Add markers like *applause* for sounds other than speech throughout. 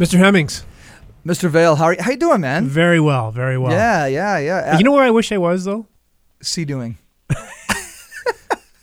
Mr. Hemmings. Mr. Vale, how are you, how you doing, man? Very well, very well. Yeah, yeah, yeah. You know where I wish I was though? sea doing. *laughs*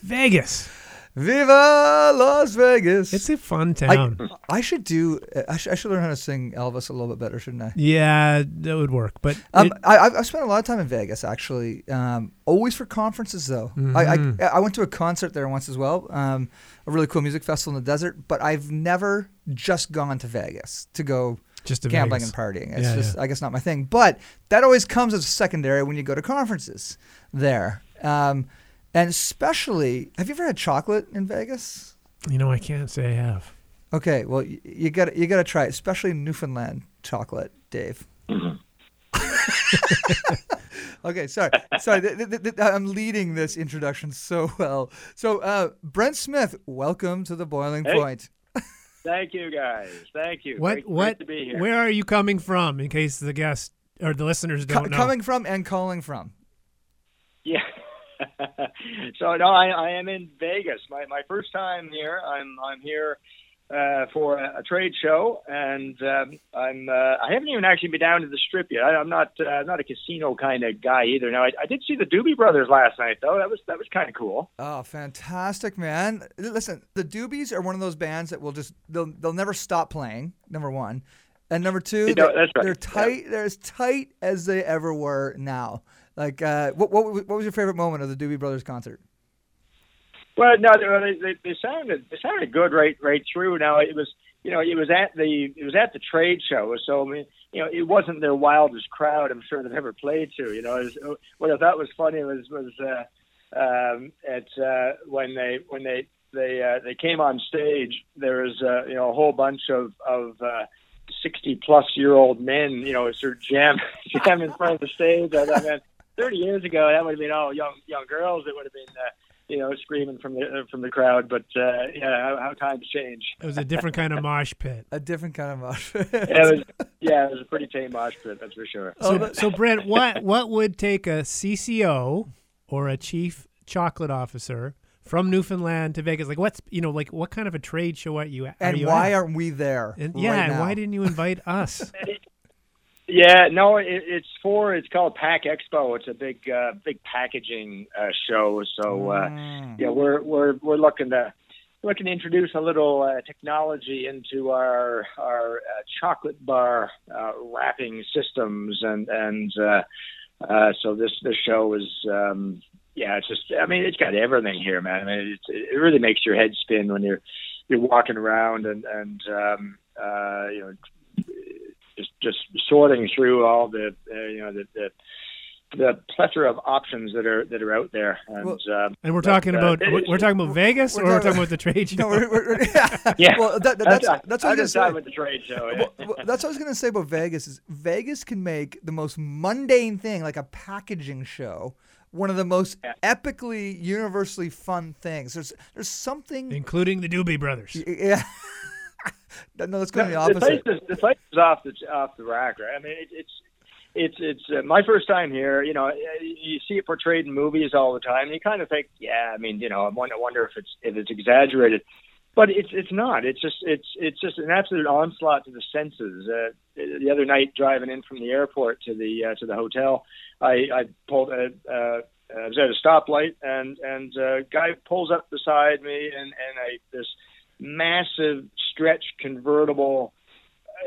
Vegas. Viva Las Vegas. It's a fun I, town. I should do. I should, I should learn how to sing Elvis a little bit better, shouldn't I? yeah, that would work. But Um, it- I, I've spent a lot of time in Vegas actually. Um, always for conferences though. I, Mm-hmm. I I went to a concert there once as well. Um, a really cool music festival in the desert. But I've never just gone to Vegas to go just to gambling Vegas. and partying. It's Yeah, just yeah. I guess not my thing. But that always comes as a secondary when you go to conferences there. Um, and especially, have you ever had chocolate in Vegas? You know, I can't say I have. Okay, well y- you got you got to try it, especially Newfoundland chocolate, Dave. *laughs* okay, sorry, sorry. th- th- th- I'm leading this introduction so well. So, uh, Brent Smith, welcome to the Boiling Hey. Point. *laughs* Thank you, guys. Thank you. What? Great, great what? to be here. Where are you coming from? In case the guests or the listeners Co- don't know. coming from and calling from. Yeah. *laughs* so no, I, I am in Vegas. My my first time here. I'm I'm here uh, for a, a trade show, and um, I'm uh, I haven't even actually been down to the strip yet. I, I'm not uh, not a casino kind of guy either. Now I, I did see the Doobie Brothers last night though. That was that was kind of cool. Oh, fantastic, man! Listen, the Doobies are one of those bands that will just they'll they'll never stop playing. Number one, and number two, You know, they- right. they're Yeah. tight. They're as tight as they ever were now. Like, uh, what, what, what was your favorite moment of the Doobie Brothers concert? Well, no, they, they, they sounded they sounded good right right through. Now it was you know it was at the it was at the trade show, so I mean you know it wasn't their wildest crowd I'm sure they've ever played to. You know, was, what I thought was funny was was uh, um, at uh, when they when they they uh, they came on stage. There was uh, you know a whole bunch of of uh, 60 plus year old men, you know, sort of jam *laughs* jam in front of the stage. I mean, 30 years ago, that would have been all young young girls that would have been. Uh, you know, screaming from the uh, from the crowd. But uh, yeah, how, how, times change. It was a different kind of mosh pit. *laughs* a different kind of mosh pit. yeah, *laughs* it was, yeah, it was a pretty tame mosh pit, that's for sure. So, so Brent, what what would take a CCO or a chief chocolate officer? From Newfoundland to Vegas, like what's you know like what kind of a trade show are you at? And you why at? aren't we there? And, yeah, right and why didn't you invite *laughs* us? Yeah, no, it, it's for it's called Pack Expo. It's a big uh, big packaging uh, show. So uh, Mm. yeah, we're we're we're looking to looking to introduce a little uh, technology into our our uh, chocolate bar uh, wrapping systems, and and uh, uh, so this this show is. Um, yeah, it's just. I mean, it's got everything here, man. I mean, it's, it really makes your head spin when you're you're walking around and and um, uh, you know just just sorting through all the uh, you know the, the the plethora of options that are that are out there. And Well- um, And we're talking uh, about it- we're, we're talking about Vegas, we're or we're talking- talking about the trade show. No, we're, we're, we're- yeah. *laughs* Yeah. Well, that, that's that's that's, I what I was gonna talking say. with the trade show. Yeah. well, well, that's what I was gonna say about Vegas is Vegas can make the most mundane thing, like a packaging show, one of the most Yeah. epically, universally fun things. There's there's something. including the Doobie Brothers. Yeah. *laughs* *laughs* no, let's go to the the place opposite. is the place is off the off the rack, right? I mean, it, it's it's it's uh, my first time here. You know, you see it portrayed in movies all the time. And you kind of think, yeah, I mean, you know, I wonder, wonder if it's if it's exaggerated, but it's it's not. It's just it's it's just an absolute onslaught to the senses. Uh, the other night, driving in from the airport to the uh, to the hotel, I I pulled a. Uh, I was at a stoplight, and and uh, guy pulls up beside me, and and I this massive stretch convertible.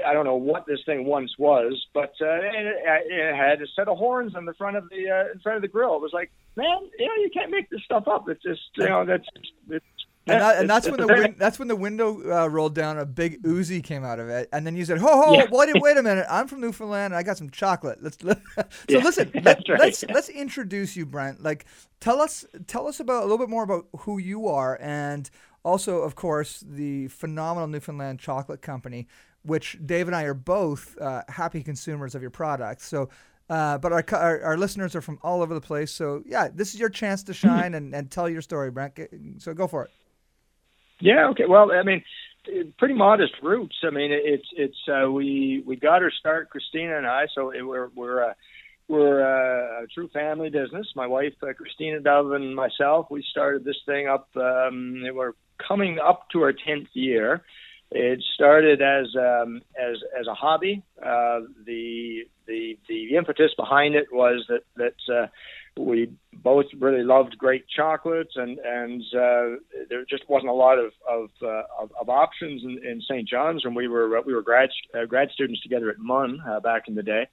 I don't know what this thing once was, but uh, it, it had a set of horns on the front of the uh, in front of the grill. It was like, man, you know, you can't make this stuff up. It's just, you know, that's it's. And, that, and that's when the win- that's when the window uh, rolled down. A big Uzi came out of it, and then you said, "Ho ho! Yeah. Wait, wait a minute! I'm from Newfoundland, and I got some chocolate." Let's *laughs* so Yeah, listen. *laughs* Let, right. Let's let's introduce you, Brent. Like, tell us tell us about a little bit more about who you are and Also, of course, the phenomenal Newfoundland Chocolate Company, which Dave and I are both uh, happy consumers of your products. So, uh, but our, our, our listeners are from all over the place. So, yeah, this is your chance to shine and, and tell your story, Brent. So, go for it. Yeah. Okay. Well, I mean, pretty modest roots. I mean, it's it's uh, we we got our start, Christina and I. So it, we're we're uh, we're uh, a true family business. My wife, uh, Christina Dove, and myself, we started this thing up. Um, we're coming up to our tenth year. It started as um, as as a hobby. Uh, the the the impetus behind it was that that uh, we both really loved great chocolates, and and uh, there just wasn't a lot of of, uh, of, of options in, in St. John's when we were we were grad uh, grad students together at MUN uh, back in the day,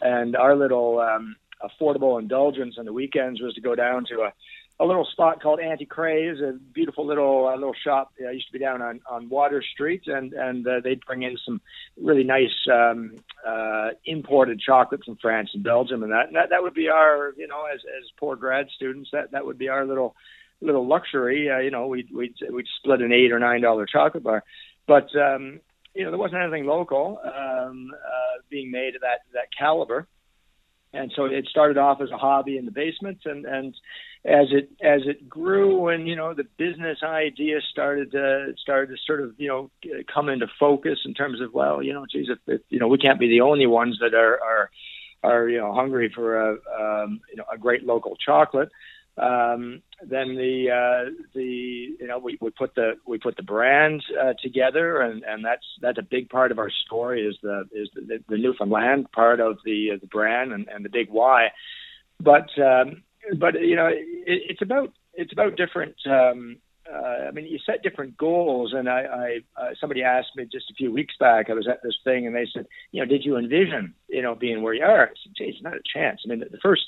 and our little um, affordable indulgence on the weekends was to go down to a a little spot called Auntie Crae's, a beautiful little uh, little shop. Uh, used to be down on on Water Street, and and uh, they'd bring in some really nice um, uh, imported chocolate from France and Belgium, and that, and that that would be our you know as as poor grad students that that would be our little little luxury. Uh, you know, we'd we'd we'd split an eight or nine dollar chocolate bar, but um, you know there wasn't anything local um, uh, being made of that that caliber and so it started off as a hobby in the basement and and as it as it grew and you know the business idea started to started to sort of you know come into focus in terms of well you know geez if, if you know we can't be the only ones that are are are you know hungry for a um, you know a great local chocolate um, then the uh, the you know we, we put the we put the brand uh, together and, and that's that's a big part of our story is the is the, the Newfoundland part of the uh, the brand and, and the big why, but um, but you know it, it's about it's about different. Um, uh, I mean, you set different goals, and I, I uh, somebody asked me just a few weeks back. I was at this thing, and they said, you know, did you envision, you know, being where you are? I said, Gee, it's not a chance. I mean, the, the first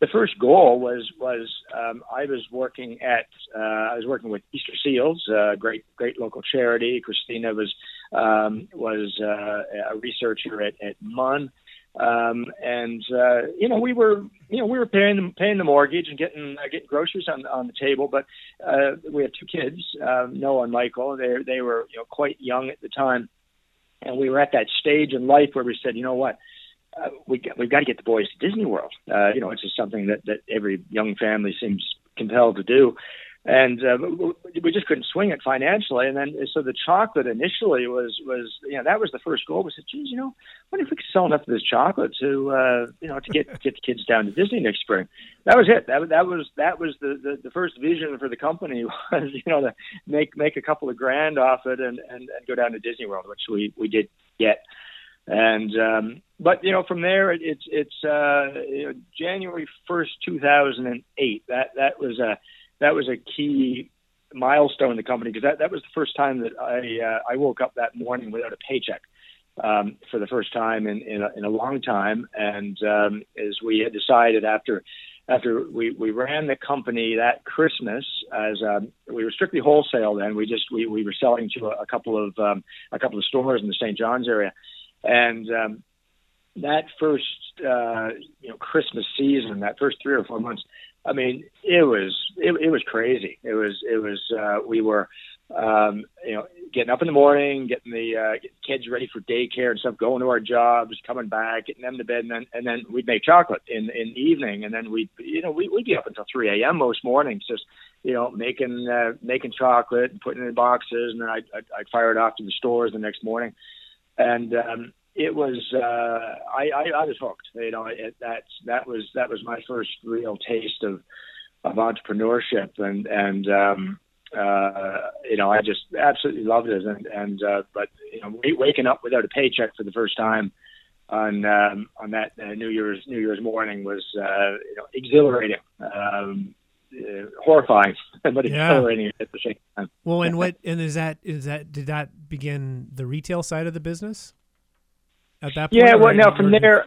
the first goal was was um, I was working at uh, I was working with Easter Seals, uh, great great local charity. Christina was um, was uh, a researcher at, at MUN, um, and uh, you know we were you know we were paying the, paying the mortgage and getting uh, getting groceries on on the table. But uh, we had two kids, uh, Noah and Michael. They they were you know quite young at the time, and we were at that stage in life where we said, you know what we we've got to get the boys to Disney World. Uh, you know, it's just something that that every young family seems compelled to do. And uh, we just couldn't swing it financially, and then so the chocolate initially was was you know that was the first goal. We said, geez, you know, what if we could sell enough of this chocolate to uh, you know to get *laughs* get the kids down to Disney next spring? That was it. That that was that was the, the the first vision for the company *laughs* was you know to make make a couple of grand off it and and, and go down to Disney World, which we we did get. And um, but you know from there it, it's it's uh, you know, January first, two thousand and eight. That that was a that was a key milestone in the company because that that was the first time that I uh, I woke up that morning without a paycheck. Um, for the first time in in a, in a long time, and um, as we had decided after after we, we ran the company that Christmas as um, we were strictly wholesale then we just we, we were selling to a, a couple of um, a couple of stores in the St. John's area and um, that first, uh, you know, Christmas season, that first three or four months, I mean, it was it, it was crazy. It was it was uh, we were um, you know getting up in the morning, getting the uh, getting kids ready for daycare and stuff, going to our jobs, coming back, getting them to bed, and then and then we'd make chocolate in in the evening, and then we'd you know we, we'd be up until 3 a.m. most mornings, just you know making uh, making chocolate and putting it in boxes, and then I'd, I'd I'd fire it off to the stores the next morning and um, it was uh, I, I, I was hooked. You know, it, that's that was that was my first real taste of of entrepreneurship, and and um, uh, you know I just absolutely loved it. And and uh, but you know waking up without a paycheck for the first time on um, on that uh, New Year's New Year's morning was uh, you know exhilarating. Um, uh, horrifying, *laughs* but exhilarating yeah. at the same time. Well, and *laughs* what and is that is that did that begin the retail side of the business at that point? Yeah, well, now from there,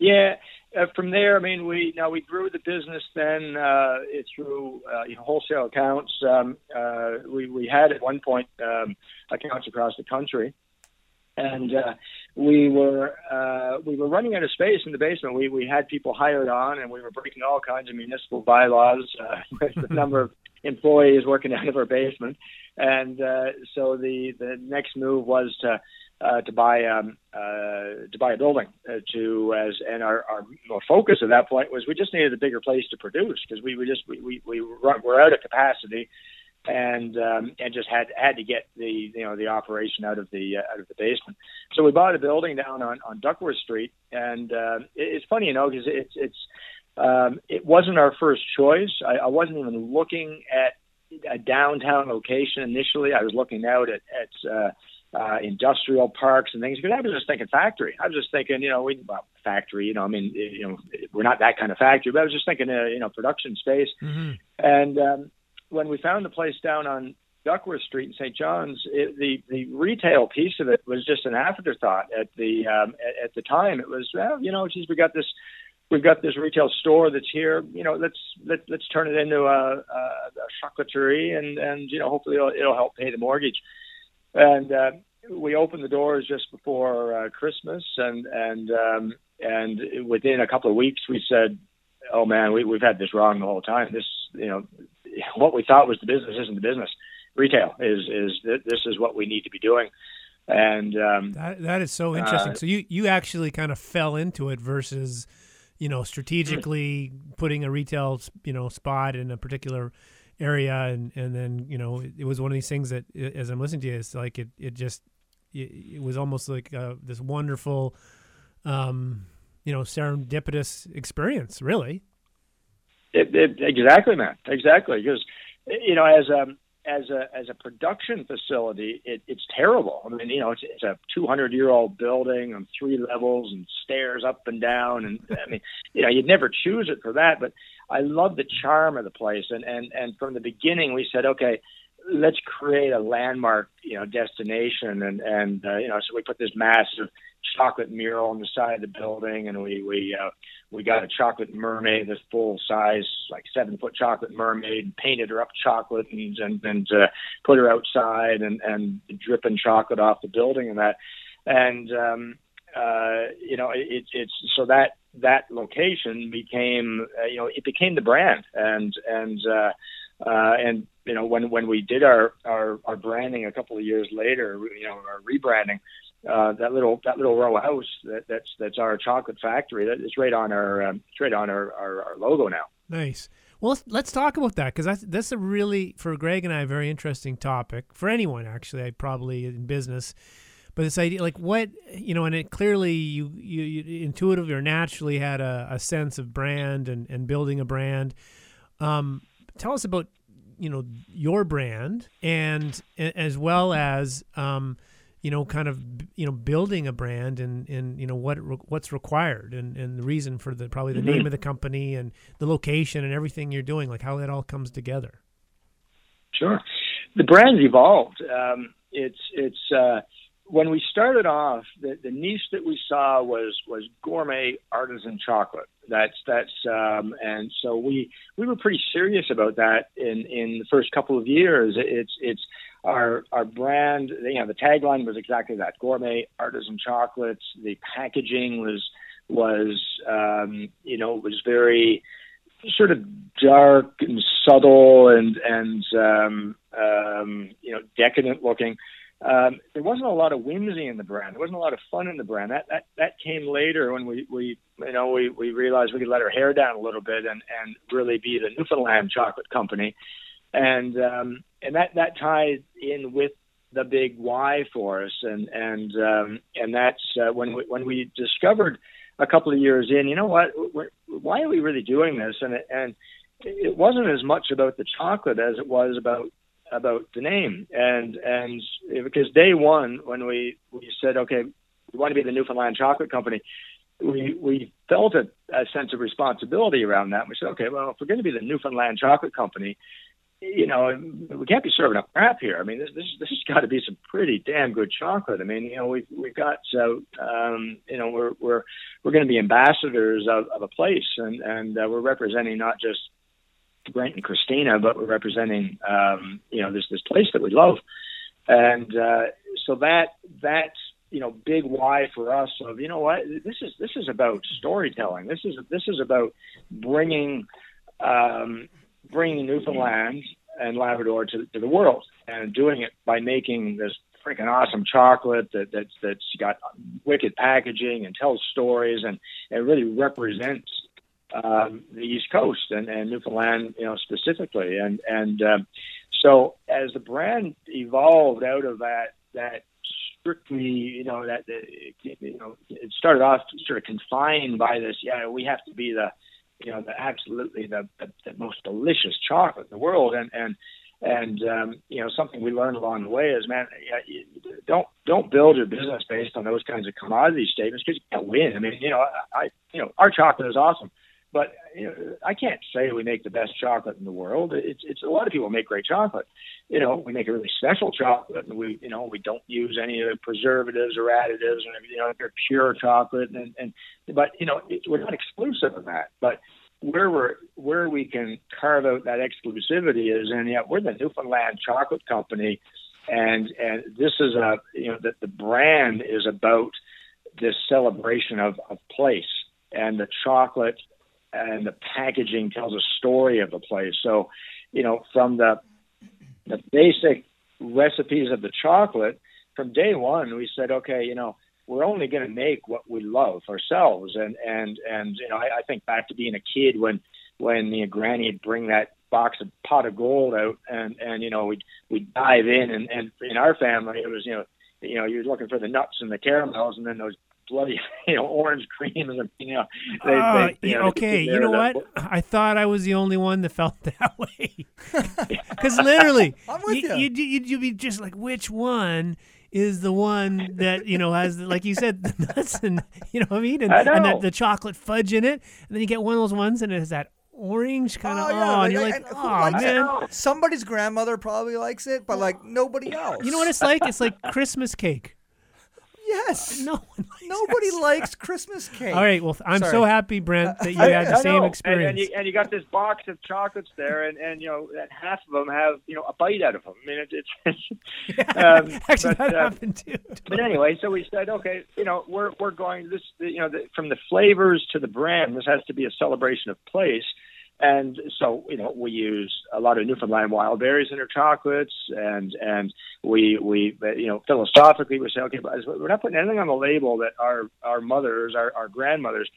yeah, uh, from there, I mean, we now we grew the business then uh, through uh, you know, wholesale accounts. Um, uh, we we had at one point um, accounts across the country, and uh, we were uh, we were running out of space in the basement. We we had people hired on, and we were breaking all kinds of municipal bylaws uh, *laughs* with the number of employees working out of our basement, and uh, so the the next move was to uh, to buy um, uh, to buy a building uh, to as and our, our focus at that point was we just needed a bigger place to produce because we were just we we, we were out of capacity and um, and just had had to get the you know the operation out of the uh, out of the basement. So we bought a building down on on Duckworth Street, and uh, it, it's funny you know because it's it's um, it wasn't our first choice. I, I wasn't even looking at a downtown location initially. I was looking out at at uh, uh, industrial parks and things. Because I was just thinking factory. I was just thinking, you know, we well, factory. You know, I mean, you know, we're not that kind of factory, but I was just thinking, uh, you know, production space. Mm-hmm. And um, when we found the place down on Duckworth Street in St. John's, it, the the retail piece of it was just an afterthought. At the um, at, at the time, it was well, you know, geez, we got this we've got this retail store that's here. You know, let's let, let's turn it into a, a, a chocolaterie, and and you know, hopefully it'll, it'll help pay the mortgage. And uh, we opened the doors just before uh, Christmas, and and um, and within a couple of weeks, we said, "Oh man, we, we've had this wrong the whole time. This, you know, what we thought was the business isn't the business. Retail is is this is what we need to be doing." And um, that that is so interesting. Uh, so you you actually kind of fell into it versus, you know, strategically putting a retail you know spot in a particular area, and and then you know it, it was one of these things that as I'm listening to you, it's like it it just it, it was almost like uh, this wonderful, um, you know, serendipitous experience, really. It, it, exactly, man. Exactly, because you know, as a as a as a production facility, it, it's terrible. I mean, you know, it's, it's a 200 year old building on three levels and stairs up and down, and I mean, you know, you'd never choose it for that. But I love the charm of the place, and and and from the beginning, we said, okay, let's create a landmark, you know, destination, and and uh, you know, so we put this massive chocolate mural on the side of the building, and we we uh, we got a chocolate mermaid, this full size, like seven foot chocolate mermaid, painted her up chocolate, and and, and uh, put her outside, and and dripping chocolate off the building, and that, and um, uh, you know, it, it's so that that location became, uh, you know, it became the brand, and and uh, uh, and you know, when when we did our, our our branding a couple of years later, you know, our rebranding, uh, that little that little row house that, that's that's our chocolate factory. That is right on our um, it's right on our, our, our logo now. Nice. Well, let's, let's talk about that because that's that's a really for Greg and I a very interesting topic for anyone actually. I probably in business, but this idea like what you know, and it clearly you you, you intuitively or naturally had a, a sense of brand and and building a brand. Um, tell us about you know your brand and as well as um, you know, kind of you know building a brand and and you know what what's required and and the reason for the probably the mm-hmm. name of the company and the location and everything you're doing, like how that all comes together. Sure, the brand's evolved. Um, it's it's uh, when we started off, the, the niche that we saw was was gourmet artisan chocolate. That's that's um, and so we we were pretty serious about that in in the first couple of years. It's it's our our brand, you know, the tagline was exactly that: gourmet artisan chocolates. The packaging was was um, you know was very sort of dark and subtle and and um, um, you know decadent looking. Um, there wasn't a lot of whimsy in the brand. There wasn't a lot of fun in the brand. That that that came later when we we you know we we realized we could let our hair down a little bit and and really be the Newfoundland chocolate company and um, and that that ties in with the big why for us, and and um, and that's uh, when we, when we discovered a couple of years in, you know what, We're, why are we really doing this? And it, and it wasn't as much about the chocolate as it was about about the name, and and because day one when we we said okay, we want to be the Newfoundland Chocolate Company. We we felt a, a sense of responsibility around that. We said, okay, well, if we're going to be the Newfoundland Chocolate Company, you know, we can't be serving up crap here. I mean, this this this has got to be some pretty damn good chocolate. I mean, you know, we've we've got so um, you know we're we're we're going to be ambassadors of, of a place, and and uh, we're representing not just Brent and Christina, but we're representing um, you know this this place that we love, and uh, so that that you know big why for us of you know what this is this is about storytelling. This is this is about bringing um, bringing Newfoundland and Labrador to, to the world, and doing it by making this freaking awesome chocolate that that's that's got wicked packaging and tells stories and it really represents um, the East Coast and, and Newfoundland, you know, specifically. And and um, so as the brand evolved out of that that strictly, you know, that you know, it started off sort of confined by this. Yeah, we have to be the, you know, the absolutely the, the, the most delicious chocolate in the world, and and and um, you know, something we learned along the way is, man, don't don't build your business based on those kinds of commodity statements because you can't win. I mean, you know, I you know, our chocolate is awesome, but you know, I can't say we make the best chocolate in the world. It's it's a lot of people make great chocolate. You know, we make a really special chocolate, and we you know we don't use any of the preservatives or additives, and you know they're pure chocolate, and and but you know it, we're not exclusive of that, but where we're where we can carve out that exclusivity is, and yeah, we're the Newfoundland Chocolate Company, and and this is a you know that the brand is about this celebration of of place, and the chocolate and the packaging tells a story of the place. So, you know, from the the basic recipes of the chocolate, from day one, we said, okay, you know we're only going to make what we love ourselves. And and and you know, I, I think back to being a kid when when you know, Granny'd bring that box of pot of gold out, and and you know we'd we'd dive in, and and in our family it was you know you know you're looking for the nuts and the caramels, and then those bloody *laughs* you know orange cream and you know, they, uh, they, you know okay you know what? i thought i was the only one that felt *laughs* that way. *laughs* Because literally you, you. You, you'd be just like which one is the one that you know has like you said the nuts and you know what I mean? And, and the, the, chocolate fudge in it and then you get one of those ones and it has that orange kind of oh, yeah, oh and you're like, oh man. Somebody's grandmother probably likes it but like nobody else you know what it's like? It's like Christmas cake Yes. No one *laughs* Nobody likes Christmas cake. All right. Well, I'm Sorry. so happy, Brent, that you had the same experience. And, and, you, and, you, got this box of chocolates there, and, and you know, and half of them have you know a bite out of them. I mean, it, it's, it's yeah, *laughs* um, *laughs* actually but, that uh, happened too. But anyway, so we said, okay, you know, we're we're going this, you know, the, from the flavors to the brand. This has to be a celebration of place. And so, you know, we use a lot of Newfoundland wild berries in our chocolates, and and we we you know philosophically we say, okay, but we're not putting anything on the label that our our mothers, our our grandmothers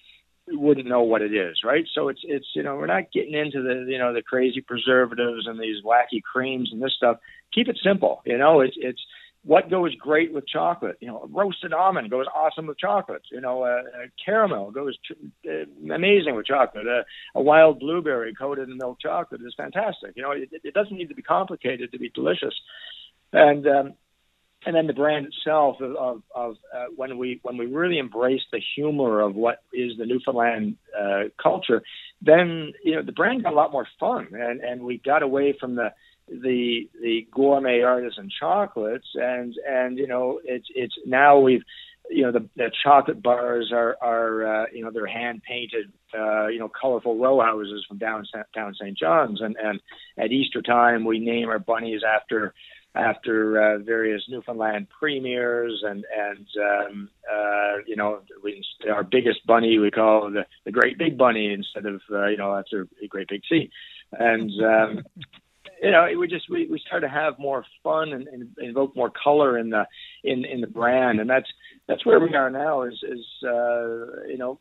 wouldn't know what it is, right? So it's it's you know we're not getting into the you know the crazy preservatives and these wacky creams and this stuff. Keep it simple, you know. It's it's what goes great with chocolate? You know, roasted almond goes awesome with chocolate. You know, uh, uh, caramel goes tr- uh, amazing with chocolate. Uh, a wild blueberry coated in milk chocolate is fantastic. You know, it, it doesn't need to be complicated to be delicious. And um, and then the brand itself of, of, of uh, when we when we really embrace the humor of what is the Newfoundland uh, culture, then you know the brand got a lot more fun, and and we got away from the the the gourmet artisan chocolates and and you know it's it's now we've you know the, the chocolate bars are are uh, you know they're hand painted uh, you know colorful row houses from down down St. John's and and at Easter time we name our bunnies after after uh, various Newfoundland premiers and and um, uh, you know we, our biggest bunny we call the the Great Big Bunny instead of uh, you know after a Great Big Sea and um, you know, we just we, we start to have more fun and, and invoke more color in the in in the brand, and that's that's where we are now. Is is uh, you know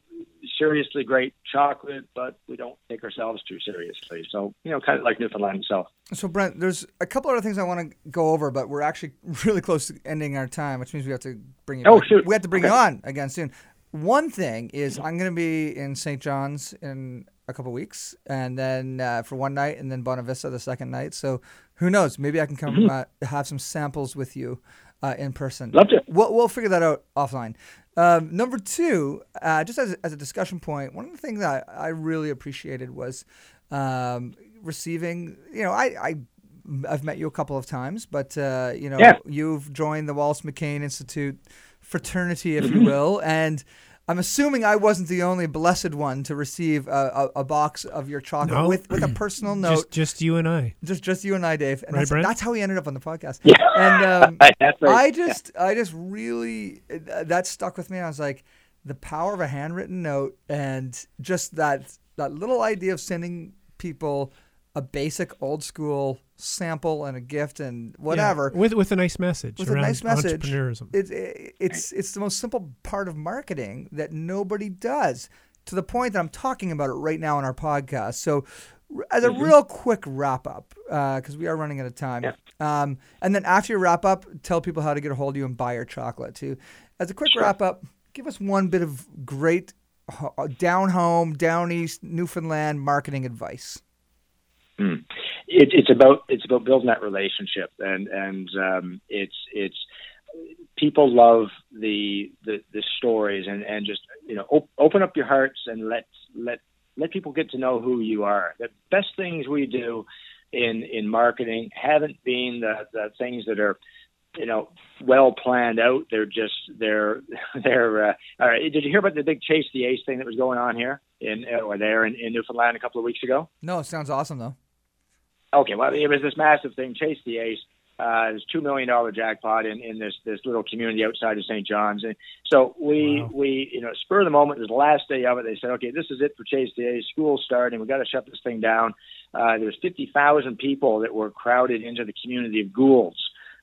seriously great chocolate, but we don't take ourselves too seriously. So you know, kind of like Newfoundland itself. So Brent, there's a couple other things I want to go over, but we're actually *laughs* really close to ending our time, which means we have to bring you. Oh back. shoot! We have to bring okay. you on again soon. One thing is, I'm going to be in St. John's in a couple weeks, and then uh, for one night, and then Bonavista the second night. So who knows? Maybe I can come mm-hmm. uh, have some samples with you uh, in person. Love to. We'll, we'll figure that out offline. Um, number two, uh, just as, as a discussion point, one of the things that I really appreciated was um, receiving. You know, I, I I've met you a couple of times, but uh, you know, yeah. you've joined the Wallace McCain Institute fraternity, if you will, and I'm assuming I wasn't the only blessed one to receive a, a, a box of your chocolate no. with, with a personal note. Just, just, you and I. Just just you and I, Dave. And right, that's, Brent? that's how we ended up on the podcast. Yeah. And *laughs* um, right. I just yeah. I just really uh, that stuck with me. I was like, the power of a handwritten note and just that that little idea of sending people a basic old school sample and a gift and whatever Yeah, with with a nice message with a nice message. entrepreneurism. It's it's it's the most simple part of marketing that nobody does. To the point that I'm talking about it right now on our podcast. So, as a real quick wrap up, because we are running out of time. Yeah. Um, and then after you wrap up, tell people how to get a hold of you and buy your chocolate too. As a quick Sure. wrap up, give us one bit of great down home, down east, Newfoundland marketing advice. Mm. It, it's about it's about building that relationship, and and um, it's it's people love the the, the stories, and, and just you know op- open up your hearts and let let let people get to know who you are. The best things we do in in marketing haven't been the the things that are you know well planned out. They're just they're *laughs* they're. Uh, all right, did you hear about the big chase the ace thing that was going on here in or there in, in Newfoundland a couple of weeks ago? No, it sounds awesome though. Okay, well, it was this massive thing, Chase the Ace. Uh, this two million dollar jackpot in, in this this little community outside of St. John's, and so we Wow. we you know spur of the moment. It was the last day of it. They said, okay, this is it for Chase the Ace. School's starting. We got to shut this thing down. Uh, there was fifty thousand people that were crowded into the community of Goulds,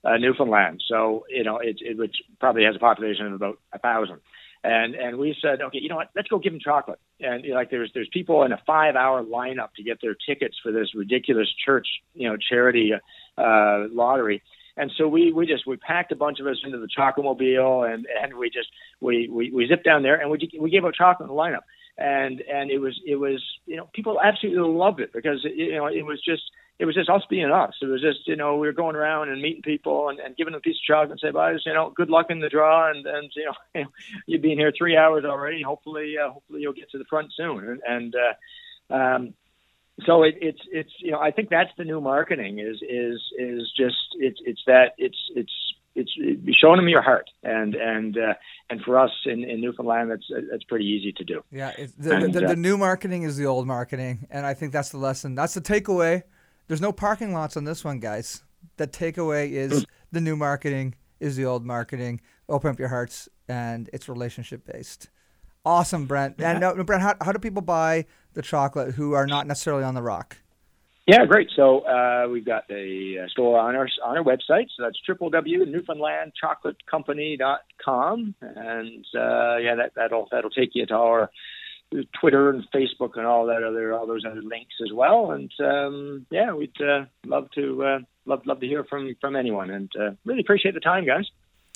uh, Newfoundland. So you know it, it which probably has a population of about a thousand. And and we said, okay, you know what? Let's go give them chocolate. And you know, like there's there's people in a five hour lineup to get their tickets for this ridiculous church, you know, charity uh, lottery. And so we we just we packed a bunch of us into the chocomobile and and we just we we, we zipped down there and we we gave out chocolate in the lineup. And and it was it was you know people absolutely loved it because it, you know it was just it was just us being us. It was just, you know, we were going around and meeting people and, and giving them a piece of chocolate and say, bye, you know, good luck in the draw. And, and you know, *laughs* you've been here three hours already. Hopefully, uh, hopefully you'll get to the front soon. And, and uh, um, so it, it's, it's, you know, I think that's the new marketing is, is, is just, it's, it's that it's, it's, it's showing them your heart. And, and, uh, and for us in, in Newfoundland, that's, that's pretty easy to do. Yeah, it's, the, the, And, the, uh, the new marketing is the old marketing, and I think that's the lesson. That's the takeaway. There's no parking lots on this one, guys. The takeaway is the new marketing is the old marketing. Open up your hearts, and it's relationship based. Awesome, Brent. And now, Brent, how, how do people buy the chocolate who are not necessarily on the rock? Yeah, great. So uh, we've got the store on our on our website. So that's www.newfoundlandchocolatecompany.com, and uh, yeah, that that'll that'll take you to our Twitter and Facebook and all that other all those other links as well. And um, yeah, we'd uh, love to uh, love love to hear from from anyone, and uh, really appreciate the time, guys.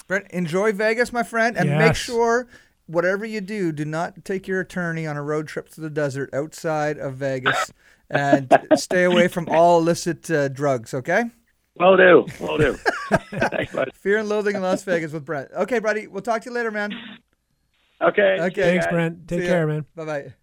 Brent, enjoy Vegas, my friend, and make sure whatever you do, do not take your attorney on a road trip to the desert outside of Vegas, and *laughs* stay away from all illicit uh, drugs. Okay. Will do, will do. *laughs* Thanks, bud. Fear and Loathing in Las Vegas with Brent. Okay, buddy. We'll talk to you later, man. Okay. Okay. Thanks, guys. Brent. Take See ya. care, man. Bye bye.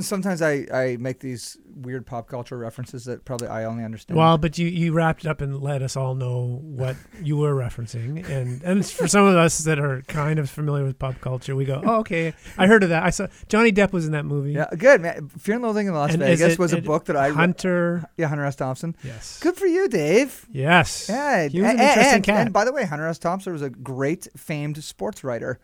Sometimes I, I make these weird pop culture references that probably I only understand. Well, but you, you wrapped it up and let us all know what you were referencing, and and for some of us that are kind of familiar with pop culture, we go, oh, okay, I heard of that. I saw Johnny Depp was in that movie. yeah, good man. Fear and Loathing in Las And is Vegas it- was a it- book that I Hunter. yeah Hunter S. Thompson. Yes. Good for you, Dave. Yes. Yeah, He was an interesting and, cat. and by the way, Hunter S. Thompson was a great famed sports writer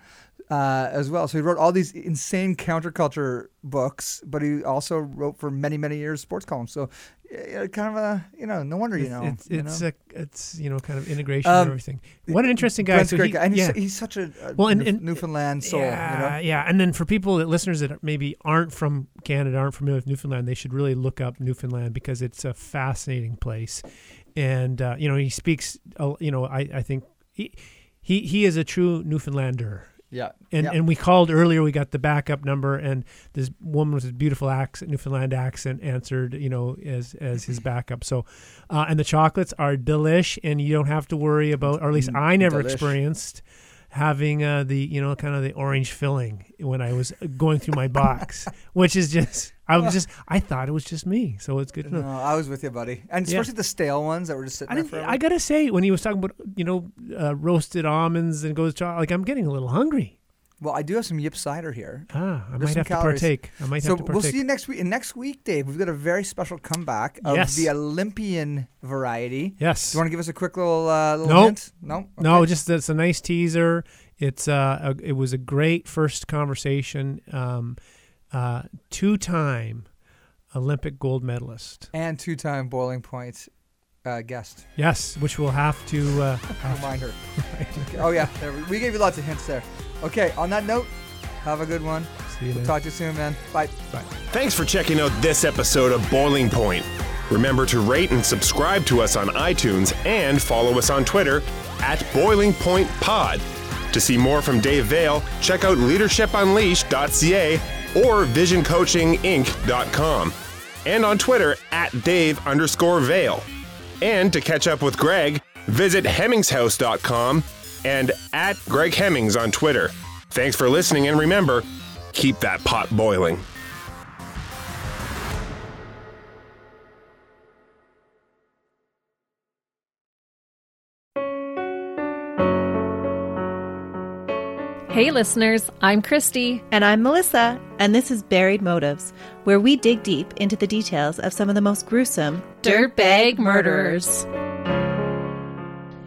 uh, as well. So he wrote all these insane counterculture books, but he also wrote for many many years sports columns. So yeah, kind of a you know no wonder you It's- know it's you it's know? a it's you know kind of integration Um, and everything. What an interesting guy. So great he- guy, and he's, yeah. he's such a, a Well, and- and- Newfoundland soul. Yeah, you know? yeah. And then for people that listeners that maybe aren't from Canada, aren't familiar with Newfoundland, they should really look up Newfoundland because it's a fascinating place. And uh, you know, he speaks. Uh, you know, I I think he he he is a true Newfoundlander. Yeah, And yeah. and we called earlier. We got the backup number, and this woman with a beautiful accent, Newfoundland accent, answered. You know, as as his backup. So, uh, and the chocolates are delish, and you don't have to worry about, or at least Mm, I never delish. experienced having uh, the you know kind of the orange filling when I was going through my box, *laughs* which is just I was just I thought it was just me. So it's good to know. No, I was with you, buddy, and Yeah. especially the stale ones that were just sitting I, there forever. I gotta say, when he was talking about you know uh, roasted almonds and goes like I'm getting a little hungry. Well, I do have some Yip cider here. Ah, I There's might have calories. to partake. I might So have to partake. we'll see you next week. And next week, Dave, we've got a very special comeback of Yes. the Olympian variety. yes. Do you want to give us a quick little uh, little Nope. hint? No. No, Okay. just it's a nice teaser. It's uh, a, it was a great first conversation. Um, uh, two-time Olympic gold medalist. and two-time Boiling Point uh, guest. Yes, which we'll have to. Uh, *laughs* *laughs* Remind her. Oh yeah, there we, we gave you lots of hints there. Okay, on that note, have a good one. see you We'll later. talk to you soon, man. Bye. Thanks for checking out this episode of Boiling Point. Remember to rate and subscribe to us on iTunes and follow us on Twitter at Boiling Point Pod. To see more from Dave Vale, check out leadershipunleashed.ca or visioncoachinginc.com. And on Twitter at Dave underscore Vale. And to catch up with Greg, visit hemmingshouse.com and at Greg Hemmings on Twitter. Thanks for listening, and remember, keep that pot boiling. Hey, listeners, I'm Christy. And I'm Melissa, and this is Buried Motives, where we dig deep into the details of some of the most gruesome Dirtbag murderers.